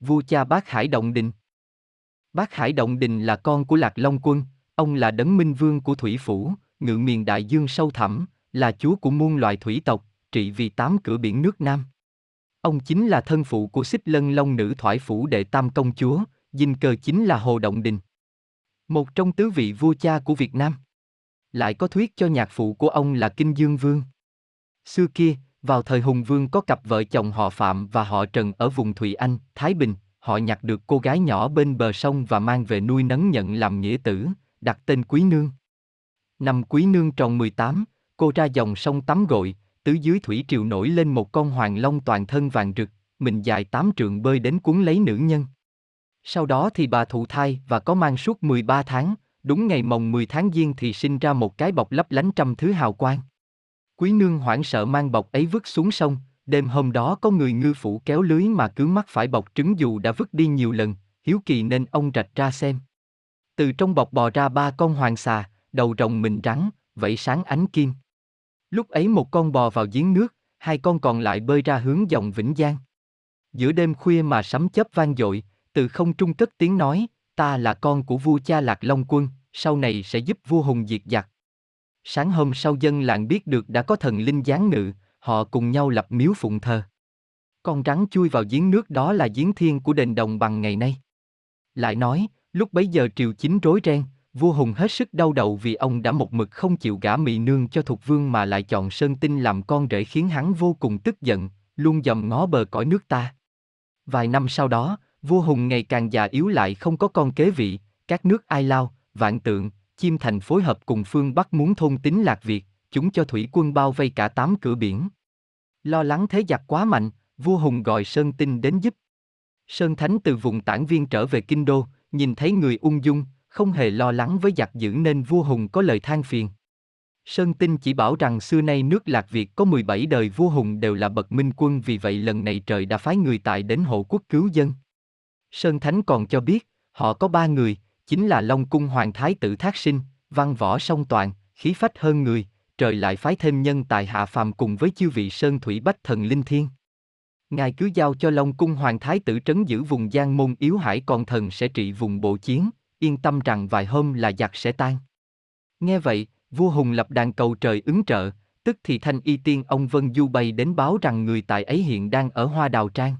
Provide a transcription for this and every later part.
vua cha Bác Hải Động Đình. Bác Hải Động Đình là con của Lạc Long Quân, ông là đấng minh vương của thủy phủ, ngự miền đại dương sâu thẳm, là chúa của muôn loài thủy tộc, trị vì tám cửa biển nước Nam. Ông chính là thân phụ của xích lân long nữ thoại phủ đệ tam công chúa, dinh cơ chính là Hồ Động Đình. Một trong tứ vị vua cha của Việt Nam. Lại có thuyết cho nhạc phụ của ông là Kinh Dương Vương. Xưa kia, vào thời Hùng Vương có cặp vợ chồng họ Phạm và họ Trần ở vùng Thụy Anh, Thái Bình, họ nhặt được cô gái nhỏ bên bờ sông và mang về nuôi nấng nhận làm nghĩa tử, đặt tên Quý Nương. Năm Quý Nương tròn 18, cô ra dòng sông tắm gội, tứ dưới thủy triều nổi lên một con hoàng long toàn thân vàng rực, mình dài tám trượng bơi đến cuốn lấy nữ nhân. Sau đó thì bà thụ thai và có mang suốt 13 tháng, đúng ngày mồng 10 tháng giêng thì sinh ra một cái bọc lấp lánh trăm thứ hào quang. Quý nương hoảng sợ mang bọc ấy vứt xuống sông, đêm hôm đó có người ngư phủ kéo lưới mà cứ mắc phải bọc trứng dù đã vứt đi nhiều lần, hiếu kỳ nên ông rạch ra xem. Từ trong bọc bò ra ba con hoàng xà, đầu rồng mình trắng, vẫy sáng ánh kim. Lúc ấy một con bò vào giếng nước, hai con còn lại bơi ra hướng dòng Vĩnh Giang. Giữa đêm khuya mà sấm chớp vang dội, từ không trung cất tiếng nói, ta là con của vua cha Lạc Long Quân, sau này sẽ giúp vua Hùng diệt giặc. Sáng hôm sau dân làng biết được đã có thần linh giáng ngự, họ cùng nhau lập miếu phụng thờ. Con rắn chui vào giếng nước đó là giếng thiên của đền đồng bằng ngày nay. Lại nói, lúc bấy giờ triều chính rối ren, vua Hùng hết sức đau đầu vì ông đã một mực không chịu gả mị nương cho thuộc vương mà lại chọn Sơn Tinh làm con rể khiến hắn vô cùng tức giận, luôn dòm ngó bờ cõi nước ta. Vài năm sau đó, vua Hùng ngày càng già yếu lại không có con kế vị, các nước Ai Lao, Vạn Tượng, Chim Thành phối hợp cùng phương Bắc muốn thôn tính Lạc Việt, chúng cho thủy quân bao vây cả tám cửa biển. Lo lắng thế giặc quá mạnh, vua Hùng gọi Sơn Tinh đến giúp. Sơn Thánh từ vùng tản viên trở về Kinh Đô, nhìn thấy người ung dung, không hề lo lắng với giặc dữ nên vua Hùng có lời than phiền. Sơn Tinh chỉ bảo rằng xưa nay nước Lạc Việt có 17 đời vua Hùng đều là bậc minh quân vì vậy lần này trời đã phái người tại đến hộ quốc cứu dân. Sơn Thánh còn cho biết, họ có ba người, chính là Long Cung Hoàng Thái tử Thác Sinh, văn võ song toàn, khí phách hơn người, trời lại phái thêm nhân tài hạ phàm cùng với chư vị Sơn Thủy Bách Thần Linh Thiên. Ngài cứ giao cho Long Cung Hoàng Thái tử trấn giữ vùng Giang Môn Yếu Hải còn thần sẽ trị vùng bộ chiến, yên tâm rằng vài hôm là giặc sẽ tan. Nghe vậy, vua Hùng lập đàn cầu trời ứng trợ, tức thì thanh y tiên ông Vân Du bay đến báo rằng người tại ấy hiện đang ở Hoa Đào Trang.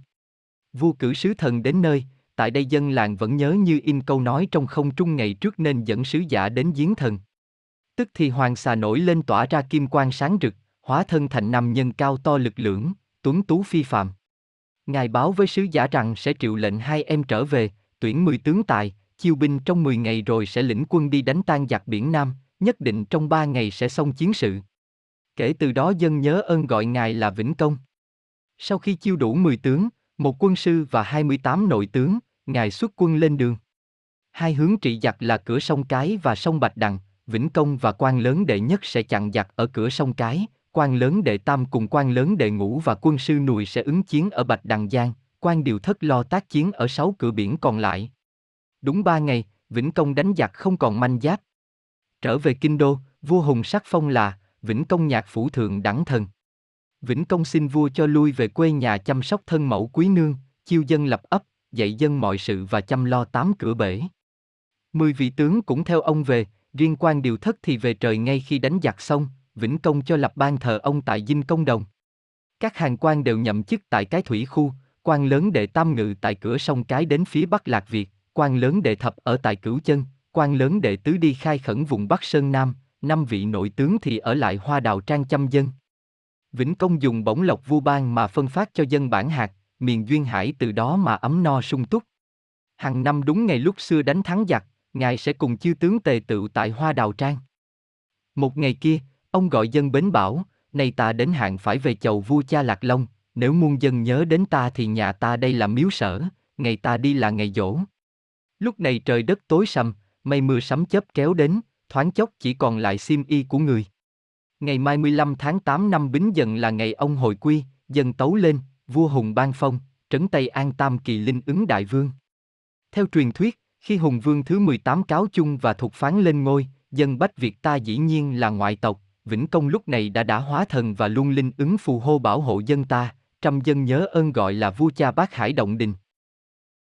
Vua cử sứ thần đến nơi, tại đây dân làng vẫn nhớ như in câu nói trong không trung ngày trước nên dẫn sứ giả đến giếng thần. Tức thì hoàng xà nổi lên tỏa ra kim quang sáng rực, hóa thân thành nam nhân cao to lực lưỡng, tuấn tú phi phàm. Ngài báo với sứ giả rằng sẽ triệu lệnh hai em trở về, tuyển mười tướng tài, chiêu binh trong 10 ngày rồi sẽ lĩnh quân đi đánh tan giặc biển Nam, nhất định trong ba ngày sẽ xong chiến sự. Kể từ đó dân nhớ ơn gọi ngài là Vĩnh Công. Sau khi chiêu đủ 10 tướng, một quân sư và 28 nội tướng, ngài xuất quân lên đường. Hai hướng trị giặc là cửa sông Cái và sông Bạch Đằng, Vĩnh Công và quan lớn đệ nhất sẽ chặn giặc ở cửa sông Cái, quan lớn đệ tam cùng quan lớn đệ ngũ và quân sư Nùi sẽ ứng chiến ở Bạch Đằng Giang, quan điều thất lo tác chiến ở sáu cửa biển còn lại. Đúng ba ngày, Vĩnh Công đánh giặc không còn manh giáp. Trở về Kinh Đô, vua Hùng sắc phong là Vĩnh Công nhạc phủ thượng đẳng thần. Vĩnh Công xin vua cho lui về quê nhà chăm sóc thân mẫu quý nương, chiêu dân lập ấp, dạy dân mọi sự và chăm lo tám cửa bể. Mười vị tướng cũng theo ông về, riêng quan điều thất thì về trời ngay khi đánh giặc xong, Vĩnh Công cho lập ban thờ ông tại Dinh Công Đồng. Các hàng quan đều nhậm chức tại cái thủy khu, quan lớn đệ tam ngự tại cửa sông cái đến phía bắc Lạc Việt, quan lớn đệ thập ở tại Cửu Chân, quan lớn đệ tứ đi khai khẩn vùng Bắc Sơn Nam, năm vị nội tướng thì ở lại Hoa Đào Trang chăm dân. Vĩnh Công dùng bổng lộc vu ban mà phân phát cho dân bản hạt, miền duyên hải từ đó mà ấm no sung túc. Hàng năm đúng ngày lúc xưa đánh thắng giặc, ngài sẽ cùng chư tướng tề tựu tại Hoa Đào Trang. Một ngày kia, ông gọi dân bến bảo, nay ta đến hạn phải về chầu vua cha Lạc Long, nếu muôn dân nhớ đến ta thì nhà ta đây là miếu sở, ngày ta đi là ngày dỗ. Lúc này trời đất tối sầm, mây mưa sấm chớp kéo đến, thoáng chốc chỉ còn lại xiêm y của người. Ngày mai 15 tháng 8 năm Bính Dần là ngày ông hồi quy, dân tấu lên, vua Hùng ban phong, trấn Tây An Tam Kỳ Linh ứng đại vương. Theo truyền thuyết, khi Hùng Vương thứ 18 cáo chung và thuộc phán lên ngôi, dân Bách Việt ta dĩ nhiên là ngoại tộc, Vĩnh Công lúc này đã đã hóa thần và luôn linh ứng phù hô bảo hộ dân ta, trăm dân nhớ ơn gọi là vua cha bác Hải Động Đình.